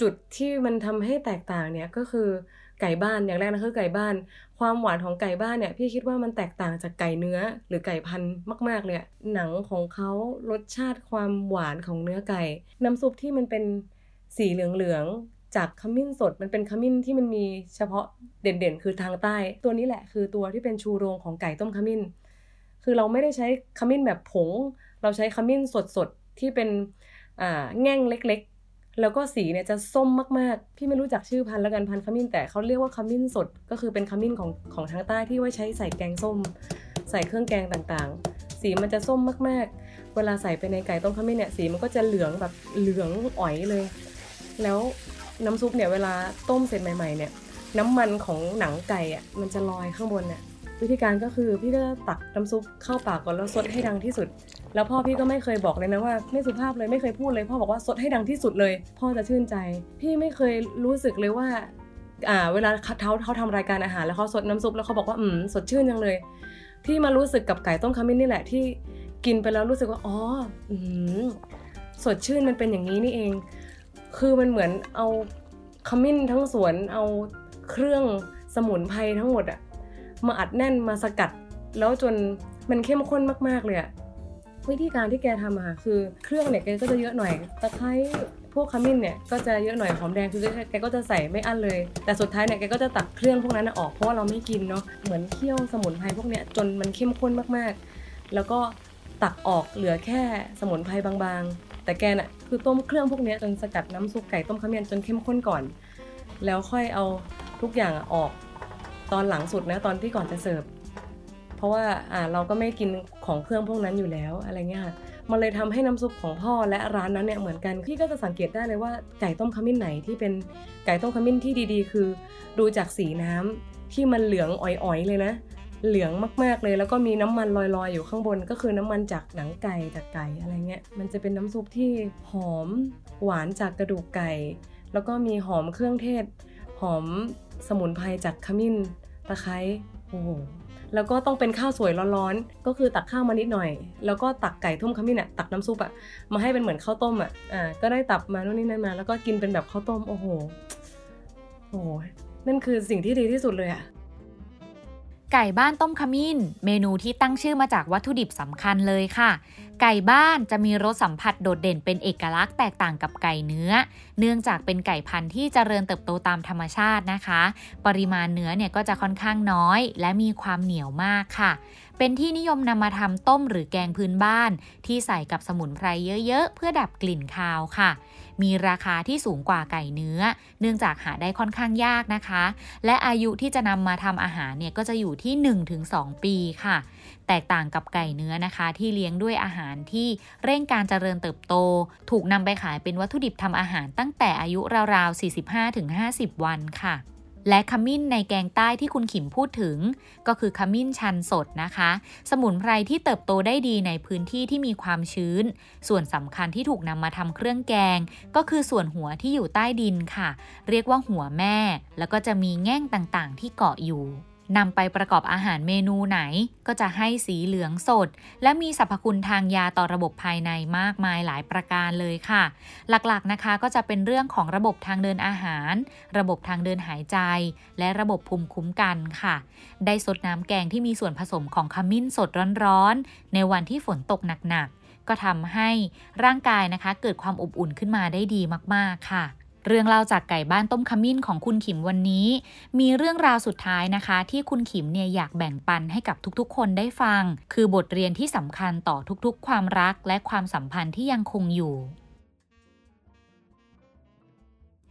[SPEAKER 1] จุดที่มันทำให้แตกต่างเนี่ยก็คือ ไก่บ้านอย่างแรกนะคือไก่บ้าน ความหวานของไก่บ้านเนี่ยพี่คิดว่ามันแตกต่างจากไก่เนื้อหรือไก่พันธุ์มาก ๆเลยหนังของเขารสชาติความหวานของเนื้อไก่ น้ำซุปที่มันเป็นสีเหลืองๆจากขมิ้นสดมันเป็นขมิ้นที่มันมีเฉพาะเด่นๆ คือทางใต้ ตัวนี้แหละคือตัวที่เป็นชูโรงของไก่ต้มขมิ้น คือเราไม่ได้ใช้ขมิ้นแบบผง เราใช้ขมิ้นสดๆที่เป็นแง่งเล็ก แล้วก็สีเนี่ยจะส้มมากๆ พี่ไม่รู้จักชื่อพันธุ์แล้วกันพันธุ์ขมิ้นแต่เขาเรียกว่าขมิ้นสด ก็คือเป็นขมิ้นของของทางใต้ที่ไว้ใช้ใส่แกงส้ม ใส่เครื่องแกงต่างๆ สีมันจะส้มมากๆ เวลาใส่ไปในไก่ต้มขมิ้นเนี่ยสีมันก็จะเหลืองแบบเหลืองอ๋อยเลย แล้วน้ำซุปเนี่ยเวลาต้มเสร็จใหม่ๆเนี่ยน้ำมันของหนังไก่อะมันจะลอยข้างบนเนี่ยวิธีการก็คือพี่ก็ตักน้ำซุปเข้าปากก่อนแล้วซดให้ดังที่สุด แล้วพ่อพี่ก็ไม่เคยบอกเลยนะว่าไม่สุภาพเลยไม่เคยพูดเลย พ่อบอกว่าซดให้ดังที่สุดเลย พ่อจะชื่นใจ พี่ไม่เคยรู้สึกเลยว่าอ่าเวลาเขาเขาทำรายการอาหารแล้วเขาสดน้ำซุปแล้วเขาบอกว่าอืมสดชื่นจังเลย พี่มารู้สึกกับไก่ต้มขมิ้นนี่แหละที่กินไปแล้วรู้สึกว่าอ๋ออืมสดชื่นมันเป็นอย่างนี้นี่เอง คือมันเหมือนเอาขมิ้นทั้งสวนเอาเครื่องสมุนไพรทั้งหมดอะมาอัดแน่นมาสกัด แล้วจนมันเข้มข้นมากๆเลยอะ วิธีการที่แกทำอะค่ะคือเครื่องเนี่ยแกก็จะเยอะหน่อยตะไคร้พวกขมิ้นเนี่ยก็จะเยอะหน่อยหอมแดงคือแกก็จะใส่ไม่อั้นเลย แต่สุดท้ายเนี่ยแกก็จะตัดเครื่องพวกนั้นออกเพราะว่าเราไม่กินเนาะเหมือนเคี่ยวสมุนไพรพวกเนี้ยจนมันเข้มข้นมากๆ แล้วก็ตักออกเหลือแค่สมุนไพรบางๆ แต่แกน่ะคือต้มเครื่องพวกนี้จนสกัดน้ำซุปไก่ต้มขมิ้นจนเข้มข้นก่อน แล้วค่อยเอาทุกอย่างอออกตอนหลังสุดนะตอนที่ก่อนจะเสิร์ฟ เพราะว่าอ่าเราก็ไม่กินของเครื่องพวกนั้นอยู่แล้วอะไรเงี้ยค่ะมันเลยทำให้น้ำซุปของพ่อและร้านนั้นเนี่ยเหมือนกันพี่ก็จะสังเกตได้เลยว่าไก่ต้มขมิ้นไหนที่เป็นไก่ต้มขมิ้นที่ดีๆ คือ ดูจากสีน้ำที่มันเหลืองอ่อยๆเลยนะ เหลืองมากๆเลย แล้วก็มีน้ำมันลอยๆ อยู่ข้างบนก็คือน้ำมันจากหนังไก่จากไก่อะไรเงี้ยมันจะเป็นน้ำซุปที่หอมหวานจากกระดูกไก่ แล้วก็มีหอมเครื่องเทศ หอมสมุนไพรจากขมิ้นตะไคร้โอ้โห แล้วก็ต้องเป็นข้าวสวยร้อนๆ ก็คือตักข้าวมานิดหน่อย แล้วก็ตักไก่ทุ่มขมิ้นอะตักน้ำซุปอะมาให้เป็นเหมือนข้าวต้มอะอ่าก็ได้ตับมาโน่นนี่นั่นมา แล้วก็กินเป็นแบบข้าวต้มโอ้โหโอ้โหนั่นคือสิ่งที่ดีที่สุดเลยอะ
[SPEAKER 2] ไก่บ้านต้มขมิ้น เมนูที่ตั้งชื่อมาจากวัตถุดิบสำคัญเลยค่ะ ไก่บ้านจะมีรสสัมผัสโดดเด่นเป็นเอกลักษณ์แตกต่างกับไก่เนื้อ เนื่องจากเป็นไก่พันธุ์ที่เจริญเติบโตตามธรรมชาตินะคะ ปริมาณเนื้อเนี่ยก็จะค่อนข้างน้อย และมีความเหนียวมากค่ะ เป็นที่นิยมนำมาทำต้มหรือแกงพื้นบ้าน ที่ใส่กับสมุนไพรเยอะๆ เพื่อดับกลิ่นคาวค่ะ มีราคาที่สูงกว่าไก่เนื้อ เนื่องจากหาได้ค่อนข้างยากนะคะ และอายุที่จะนำมาทำอาหารเนี่ยก็จะอยู่ที่ 1-2 ปีค่ะ แตกต่างกับไก่เนื้อนะคะ ที่เลี้ยงด้วยอาหารที่เร่งการเจริญเติบโต ถูกนำไปขายเป็นวัตถุดิบทำอาหารตั้งแต่อายุราวๆ 45-50 วันค่ะ และขมิ้นในแกงใต้ที่คุณขิมพูดถึง ก็คือขมิ้นชันสดนะคะ สมุนไพรที่เติบโตได้ดีในพื้นที่ที่มีความชื้น ส่วนสำคัญที่ถูกนำมาทำเครื่องแกง ก็คือส่วนหัวที่อยู่ใต้ดินค่ะ เรียกว่าหัวแม่ แล้วก็จะมีแง่งต่างๆ ที่เกาะอยู่ นำไปประกอบอาหารเมนูไหนก็จะให้สีเหลืองสด และมีสรรพคุณทางยาต่อระบบภายในมากมายหลายประการเลยค่ะ หลักๆนะคะก็จะเป็นเรื่องของระบบทางเดินอาหาร ระบบทางเดินหายใจ และระบบภูมิคุ้มกันค่ะ ได้สดน้ำแกงที่มีส่วนผสมของขมิ้นสดร้อนๆ ในวันที่ฝนตกหนักๆ ก็ทำให้ร่างกายนะคะเกิดความอบอุ่นขึ้นมาได้ดีมากๆค่ะ เรื่องเล่าจากไก่บ้านต้มขมิ้นของคุณขิมวันนี้ มีเรื่องราวสุดท้ายนะคะ ที่คุณขิมเนี่ยอยากแบ่งปันให้กับทุกๆ คนได้ฟัง คือบทเรียนที่สำคัญต่อทุกๆ ความรักและความสัมพันธ์ที่ยังคงอยู่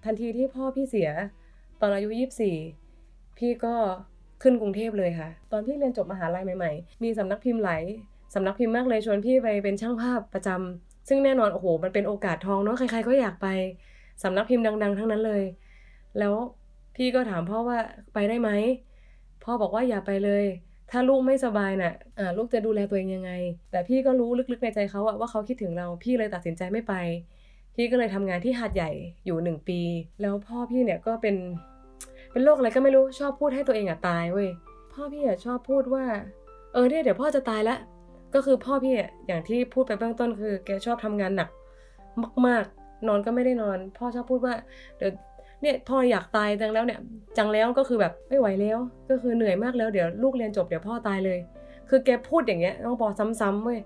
[SPEAKER 1] ทันทีที่พ่อพี่เสีย ตอนอายุ 24 พี่ก็ขึ้นกรุงเทพเลยค่ะ ตอนพี่เรียนจบมหาลัยใหม่ๆ มีสำนักพิมพ์ไหลสำนักพิมพ์มากเลยชวนพี่ไปเป็นช่างภาพประจำซึ่งแน่นอนโอ้โหมันเป็นโอกาสทองเนาะใครๆก็อยากไป สำนักพิมพ์ดัง ๆ ทั้งนั้นเลย แล้วพี่ก็ถามพ่อว่าไปได้ไหมพ่อบอกว่าอย่าไปเลย ถ้าลูกไม่สบายน่ะอ่าลูกจะดูแลตัวเองยังไง แต่พี่ก็รู้ลึกๆในใจเขาอะว่าเขาคิดถึงเราพี่เลยตัดสินใจไม่ไป พี่ก็เลยทำงานที่หาดใหญ่อยู่หนึ่งปี แล้วพ่อพี่เนี่ยก็เป็นเป็นโรคอะไรก็ไม่รู้ชอบพูดให้ตัวเองอะตายเว้ยพ่อพี่อะชอบพูดว่า เออเนี่ยเดี๋ยวพ่อจะตายแล้วก็คือพ่อพี่อะอย่างที่พูดไปเบื้องต้นคือ แกชอบทำงานหนักมากๆ นอนก็ไม่ได้นอน พ่อชอบพูดว่าเดี๋ยวเนี่ยพ่ออยากตายจังแล้วเนี่ย จังแล้วก็คือแบบไม่ไหวแล้ว ก็คือเหนื่อยมากแล้วเดี๋ยวลูกเรียนจบเดี๋ยวพ่อตายเลย คือแกพูดอย่างเงี้ยต้องบอซ้ำๆเว้ย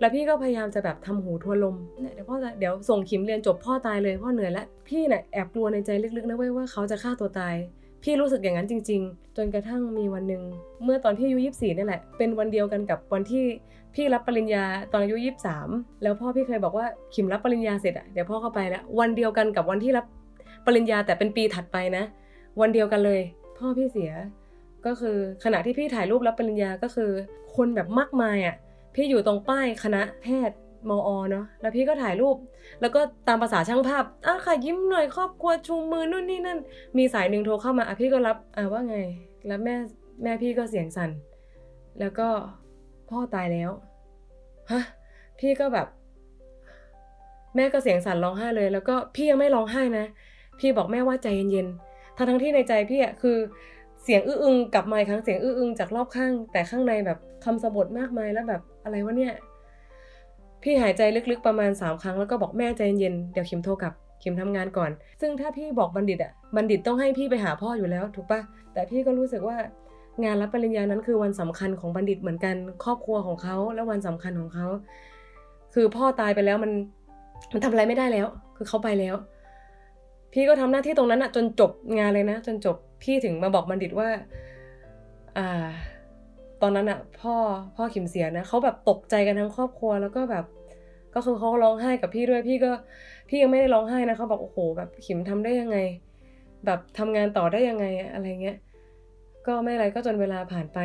[SPEAKER 1] แล้วพี่ก็พยายามจะแบบทำหูทวลมเนี่ยเดี๋ยวพ่อจะเดี๋ยวส่งขิมเรียนจบพ่อตายเลยพ่อเหนื่อยแล้วพี่เนี่ยแอบกลัวในใจลึกๆนะเว้ยว่าเขาจะฆ่าตัวตาย พี่รู้สึกอย่างนั้นจริง ๆ จนกระทั่งมีวันหนึ่งเมื่อตอนพี่อายุยี่สิบสี่นี่แหละเป็นวันเดียวกันกับวันที่ พี่รับปริญญาตอนอายุยี่สามแล้วพ่อพี่เคยบอกว่าขิมรับปริญญาเสร็จอะเดี๋ยวพ่อก็ไปแล้ววันเดียวกันกับวันที่รับปริญญาแต่เป็นปีถัดไปนะ วันเดียวกันเลย พ่อพี่เสีย ก็คือขณะที่พี่ถ่ายรูปรับปริญญาก็คือ คนแบบมากมายอะพี่อยู่ตรงป้ายคณะแพทย์มอเนาะแล้วพี่ก็ถ่ายรูป แล้วก็ตามภาษาช่างภาพอะค่ะยิ้มหน่อยครอบครัวชูมือนู่นนี่นั่น มีสายหนึ่งโทรเข้ามาอะพี่ก็รับอะว่าไง แล้วแม่แม่พี่ก็เสียงสั่นแล้วก็ พ่อตายแล้วฮะพี่ก็แบบ แม่ก็เสียงสั่นร้องไห้เลย แล้วก็พี่ยังไม่ร้องไห้นะ พี่บอกแม่ว่าใจเย็นๆทั้งทั้งที่ในใจพี่อะคือเสียงอื้ออึงกลับมาอีกครั้งเสียงอื้ออึงจากรอบข้าง แต่ข้างในแบบคำสะบทมากมายแล้วแบบอะไรวะเนี่ย พี่หายใจลึกๆประมาณ 3 ครั้งแล้วก็บอกแม่ใจเย็นเดี๋ยวคิมโทรกลับคิมทำงานก่อน ซึ่งถ้าพี่บอกบัณฑิตอะบัณฑิตต้องให้พี่ไปหาพ่ออยู่แล้ว ถูกปะแต่พี่ก็รู้สึกว่า งานรับปริญญานั้นคือวันสำคัญของบัณฑิตเหมือนกันครอบครัวของเขาและวันสำคัญของเขา คือพ่อตายไปแล้วมันมันทำอะไรไม่ได้แล้ว คือเขาไปแล้ว พี่ก็ทำหน้าที่ตรงนั้นอะจนจบงานเลยนะ จนจบพี่ถึงมาบอกบัณฑิตว่าอ่า ตอนนั้นอะพ่อพ่อขิมเสียนะเขาแบบตกใจกันทั้งครอบครัวแล้วก็แบบก็คือเขาร้องไห้กับพี่ด้วยพี่ก็พี่ยังไม่ได้ร้องไห้นะเขาบอกโอ้โหแบบขิมทำได้ยังไง แบบทำงานต่อได้ยังไงอะไรเงี้ย ก็ไม่อะไรก็จนเวลาผ่านไป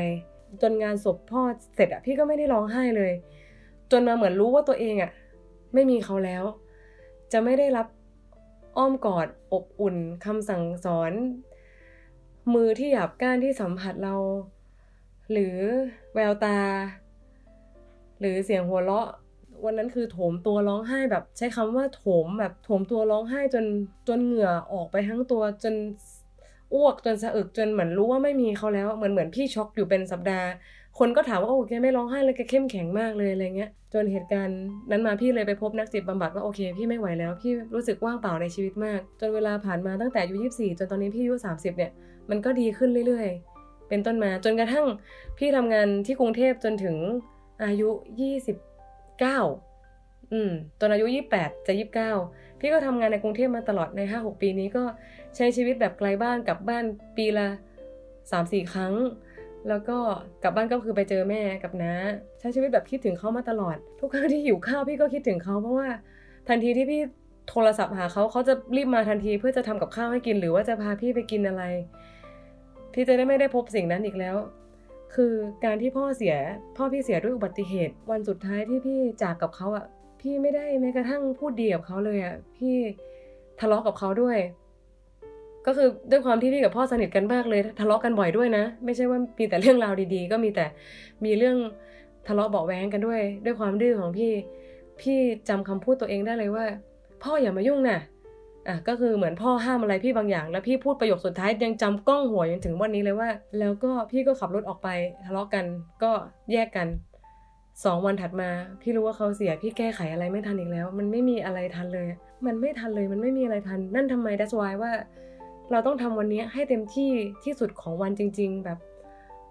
[SPEAKER 1] จนงานศพพ่อเสร็จอะพี่ก็ไม่ได้ร้องไห้เลย จนมาเหมือนรู้ว่าตัวเองอะไม่มีเขาแล้ว จะไม่ได้รับอ้อมกอดอบอุ่นคำสั่งสอน มือที่หยาบก้านที่สัมผัสเรา หรือแววตา หรือเสียงหัวเราะ วันนั้นคือโถมตัวร้องไห้แบบ ใช้คำว่าโถมแบบโถมตัวร้องไห้จนจนเหงื่อออกไปทั้งตัวจน อ้วกจนสะอึกจนเหมือนรู้ว่าไม่มีเขาแล้วเหมือนเหมือนพี่ช็อกอยู่เป็นสัปดาห์ คนก็ถามว่าโอ้แกไม่ร้องไห้เลยแกเข้มแข็งมากเลยอะไรเงี้ยจนเหตุการณ์นั้นมาพี่เลยไปพบนักจิตบำบัดว่าโอเค พี่ไม่ไหวแล้วพี่รู้สึกว่างเปล่าในชีวิตมาก จนเวลาผ่านมาตั้งแต่อายุ24จนตอนนี้พี่อายุ30เนี่ยมันก็ดีขึ้นเรื่อยๆ เป็นต้นมาจนกระทั่งพี่ทำงานที่กรุงเทพจนถึงอายุ29อืมตอนอายุ 28 จะ 29 พี่ก็ทำงานในกรุงเทพมาตลอดใน 5-6 ปีนี้ก็ ใช้ชีวิตแบบไกลบ้านกลับบ้านปีละ3-4ครั้ง แล้วก็กลับบ้านก็คือไปเจอแม่กับน้าใช้ชีวิตแบบคิดถึงเขามาตลอด ทุกครั้งที่หิวข้าวพี่ก็คิดถึงเขาเพราะว่าทันทีที่พี่โทรศัพท์หาเขาเขาจะรีบมาทันทีเพื่อจะทำกับข้าวให้กินหรือว่าจะพาพี่ไปกินอะไร พี่จะได้ไม่ได้พบสิ่งนั้นอีกแล้ว คือการที่พ่อเสีย พ่อพี่เสียด้วยอุบัติเหตุ วันสุดท้ายที่พี่จากกับเขาอะพี่ไม่ได้แม้กระทั่งพูดดีกับเขาเลยอะพี่ทะเลาะกับเขาด้วย ก็คือด้วยความที่พี่กับพ่อสนิทกันมากเลย ทะเลาะกันบ่อยด้วยนะ ไม่ใช่ว่ามีแต่เรื่องราวดีๆ ก็มีแต่มีเรื่องทะเลาะเบาแวงกันด้วย ด้วยความดื้อของพี่ พี่จำคำพูดตัวเองได้เลยว่า พ่ออย่ามายุ่งนะอะก็คือเหมือนพ่อห้ามอะไรพี่บางอย่าง แล้วพี่พูดประโยคสุดท้ายยังจำกล้องหัวยังถึงวันนี้เลยว่า แล้วก็พี่ก็ขับรถออกไปทะเลาะกันก็แยกกันสองวันถัดมา พี่รู้ว่าเขาเสียพี่แก้ไขอะไรไม่ทันอีกแล้ว มันไม่มีอะไรทันเลย มันไม่ทันเลยมันไม่มีอะไรทัน นั่นทำไม that's why ว่า เราต้องทำวันนี้ให้เต็มที่ที่สุดของวันจริง ๆ แบบ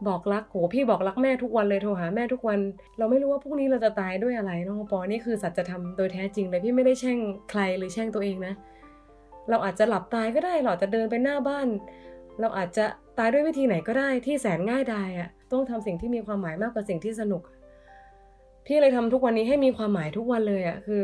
[SPEAKER 1] บอกรักโหพี่บอกรักแม่ทุกวันเลยโทรหาแม่ทุกวัน เราไม่รู้ว่าพรุ่งนี้เราจะตายด้วยอะไรน้องปอนี่คือสัจธรรมโดยแท้จริงเลยพี่ไม่ได้แช่งใครหรือแช่งตัวเองนะ เราอาจจะหลับตายก็ได้เราอาจจะเดินไปหน้าบ้าน เราอาจจะตายด้วยวิธีไหนก็ได้ที่แสนง่ายดายอะ่ะต้องทำสิ่งที่มีความหมายมากกว่าสิ่งที่สนุก พี่เลยทำทุกวันนี้ให้มีความหมายทุกวันเลยอะ่ะคือ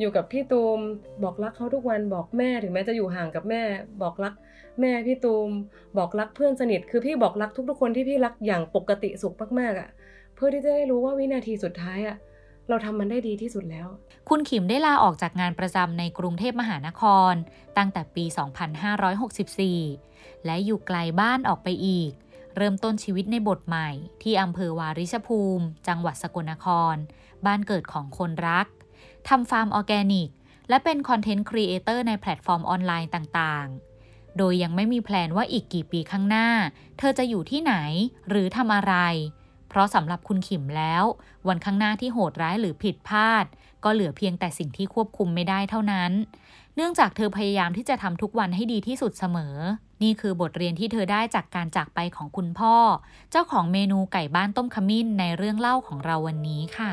[SPEAKER 1] อยู่กับพี่ตูมบอกรักเขาทุกวันบอกแม่ถึงแม้จะอยู่ห่างกับแม่ บอกรักแม่พี่ตูมบอกรักเพื่อนสนิท คือพี่บอกรักทุกๆคนที่พี่รักอย่างปกติสุขมากๆอะ่ะ เพื่อที่จะได้รู้ว่าวินาทีสุดท้ายอะ่ะเราทำมันได้ดีที่สุดแล้ว
[SPEAKER 2] คุณขิมได้ลาออกจากงานประจำในกรุงเทพมหานคร ตั้งแต่ปี 2564 และอยู่ไกลบ้านออกไปอีก เริ่มต้นชีวิตในบทใหม่ ที่อำเภอวาริชภูมิ จังหวัดสกลนคร บ้านเกิดของคนรัก ทำฟาร์มออร์แกนิก และเป็น content creator ในแพลตฟอร์มออนไลน์ต่างๆ โดยยังไม่มี plan ว่าอีกกี่ปีข้างหน้า เธอจะอยู่ที่ไหนหรือทำอะไร เพราะสำหรับคุณขิมแล้ว วันข้างหน้าที่โหดร้ายหรือผิดพลาด ก็เหลือเพียงแต่สิ่งที่ควบคุมไม่ได้เท่านั้น เนื่องจากเธอพยายามที่จะทำทุกวันให้ดีที่สุดเสมอ นี่คือบทเรียนที่เธอได้จากการจากไปของคุณพ่อ เจ้าของเมนูไก่บ้านต้มขมิ้นในเรื่องเล่าของเราวันนี้ค่ะ